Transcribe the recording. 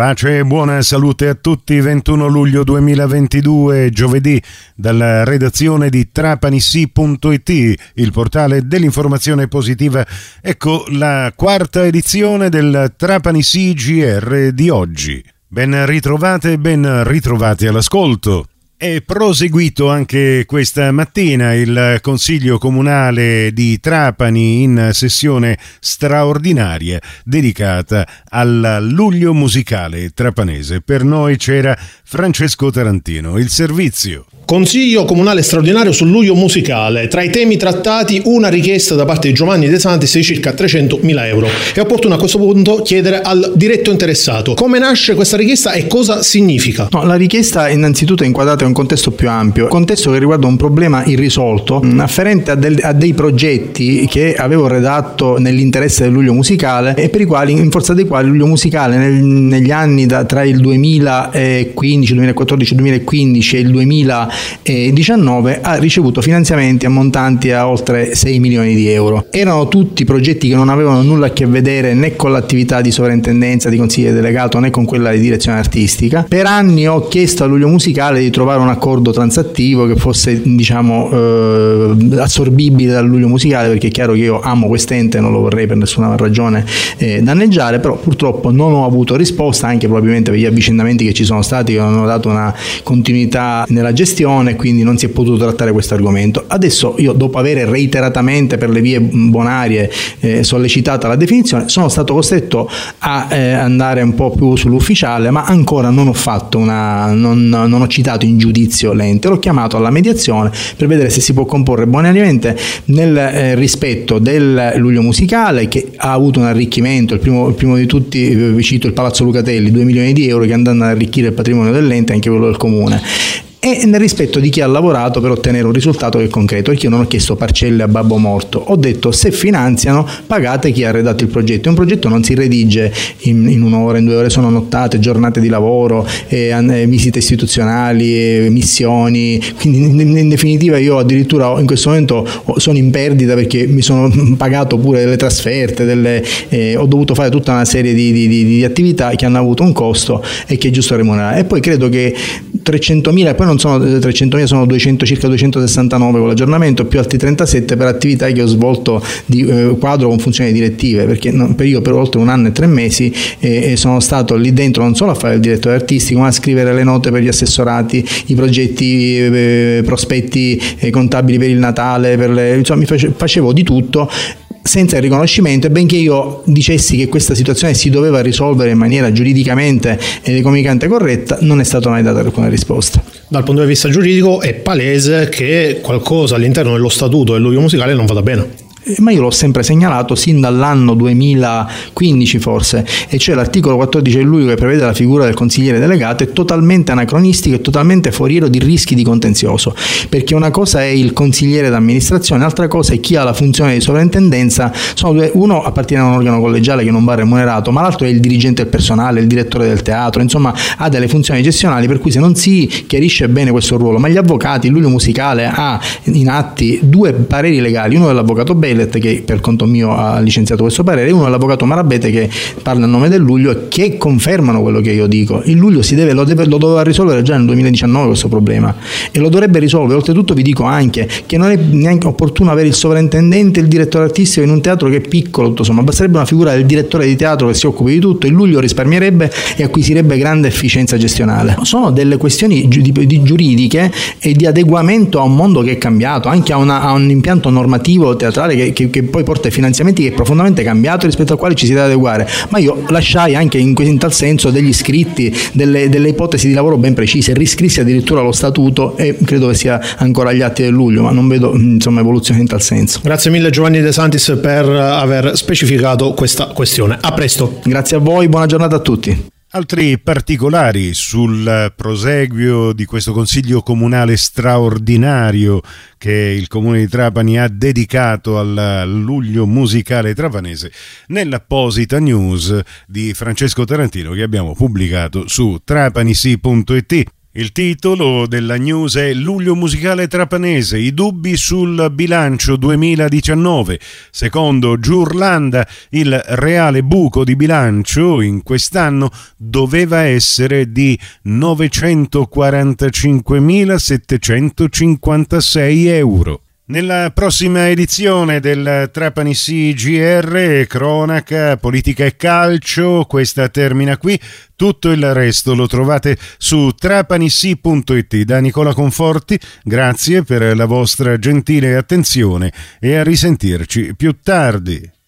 Pace e buona salute a tutti. 21 luglio 2022, giovedì, dalla redazione di trapanisi.it, il portale dell'informazione positiva. Ecco la quarta edizione del Trapanisi GR di oggi. Ben ritrovate e ben ritrovati all'ascolto. È proseguito anche questa mattina il Consiglio Comunale di Trapani in sessione straordinaria dedicata al luglio musicale trapanese. Per noi c'era Francesco Tarantino, il servizio. Consiglio comunale straordinario sul luglio musicale. Tra i temi trattati una richiesta da parte di Giovanni De Santis di circa 300.000 euro. È opportuno a questo punto chiedere al diretto interessato come nasce questa richiesta e cosa significa. No, la richiesta innanzitutto è inquadrata in un contesto più ampio, un contesto che riguarda un problema irrisolto mm, afferente a, del, a dei progetti che avevo redatto nell'interesse del luglio musicale e per i quali, in forza dei quali il luglio musicale nel, negli anni da, tra il 2015, 2014, 2015 e il 2000 2019 ha ricevuto finanziamenti ammontanti a oltre 6 milioni di euro. Erano tutti progetti che non avevano nulla a che vedere né con l'attività di sovrintendenza, di consiglio delegato né con quella di direzione artistica. Per anni ho chiesto a Luglio Musicale di trovare un accordo transattivo che fosse diciamo eh, assorbibile dal Luglio Musicale perché è chiaro che io amo quest'ente non lo vorrei per nessuna ragione eh, danneggiare, però purtroppo non ho avuto risposta anche probabilmente per gli avvicendamenti che ci sono stati che non hanno dato una continuità nella gestione quindi non si è potuto trattare questo argomento. Adesso io, dopo aver reiteratamente per le vie bonarie eh, sollecitata la definizione, sono stato costretto a eh, andare un po' più sull'ufficiale, ma ancora non ho fatto una, non, non ho citato in giudizio l'ente, l'ho chiamato alla mediazione per vedere se si può comporre bonariamente nel eh, rispetto del luglio musicale che ha avuto un arricchimento, il primo, il primo di tutti vi cito il Palazzo Lucatelli, 2 milioni di euro che andranno ad arricchire il patrimonio dell'ente anche quello del comune e nel rispetto di chi ha lavorato per ottenere un risultato che è concreto, perché io non ho chiesto parcelle a babbo morto, ho detto se finanziano pagate chi ha redatto il progetto, un progetto non si redige in, in un'ora, in due ore, sono nottate, giornate di lavoro, eh, visite istituzionali, eh, missioni, quindi in, in, definitiva io addirittura in questo momento sono in perdita perché mi sono pagato pure delle trasferte, delle, ho dovuto fare tutta una serie di, di, di, di attività che hanno avuto un costo e che è giusto remunerare. E poi credo che 300.000 e poi non sono 300.000, sono 200, circa 269 con l'aggiornamento, più altri 37 per attività che ho svolto di eh, quadro con funzioni direttive, perché no, per io per oltre un anno e tre mesi eh, sono stato lì dentro non solo a fare il direttore artistico, ma a scrivere le note per gli assessorati, i progetti, eh, prospetti eh, contabili per il Natale, per le, insomma mi face, facevo di tutto senza il riconoscimento e benché io dicessi che questa situazione si doveva risolvere in maniera giuridicamente ed economicamente corretta, non è stata mai data alcuna risposta. Dal punto di vista giuridico è palese che qualcosa all'interno dello statuto del luglio musicale non vada bene. Eh, ma io l'ho sempre segnalato sin dall'anno 2015 forse, e cioè l'articolo 14 di luglio che prevede la figura del consigliere delegato è totalmente anacronistico e totalmente foriero di rischi di contenzioso, perché una cosa è il consigliere d'amministrazione, un'altra cosa è chi ha la funzione di sovrintendenza, due, uno appartiene a un organo collegiale che non va remunerato, ma l'altro è il dirigente del personale, il direttore del teatro, insomma ha delle funzioni gestionali per cui se non si chiarisce bene questo ruolo, ma gli avvocati, il luglio musicale ha in atti due pareri legali, uno dell'avvocato Belli Belet che per conto mio ha licenziato questo parere e uno l'avvocato Marabete che parla a nome del Luglio e che confermano quello che io dico. Il Luglio deve, lo, deve, lo doveva risolvere già nel 2019 questo problema e lo dovrebbe risolvere. Oltretutto vi dico anche che non è neanche opportuno avere il sovrintendente il direttore artistico in un teatro che è piccolo, tutto insomma, basterebbe una figura del direttore di teatro che si occupi di tutto, il Luglio risparmierebbe e acquisirebbe grande efficienza gestionale. Sono delle questioni di giuridiche e di adeguamento a un mondo che è cambiato, anche a, una, a un impianto normativo teatrale che che, che, poi porta ai finanziamenti che è profondamente cambiato rispetto al quale ci si deve adeguare, ma io lasciai anche in, in tal senso degli scritti, delle, delle, ipotesi di lavoro ben precise, riscrissi addirittura lo statuto e credo che sia ancora agli atti del luglio, ma non vedo insomma, evoluzione in tal senso. Grazie mille Giovanni De Santis per aver specificato questa questione. A presto. Grazie a voi, buona giornata a tutti. Altri particolari sul proseguio di questo consiglio comunale straordinario che il comune di Trapani ha dedicato al luglio musicale trapanese nell'apposita news di Francesco Tarantino che abbiamo pubblicato su trapanisi.it Il titolo della news è Luglio musicale trapanese, i dubbi sul bilancio 2019. Secondo Giurlanda, il reale buco di bilancio in quest'anno doveva essere di 945.756 euro. Nella prossima edizione del Trapani CGR, cronaca, politica e calcio, questa termina qui. Tutto il resto lo trovate su trapanissi.it. Da Nicola Conforti, grazie per la vostra gentile attenzione e a risentirci più tardi.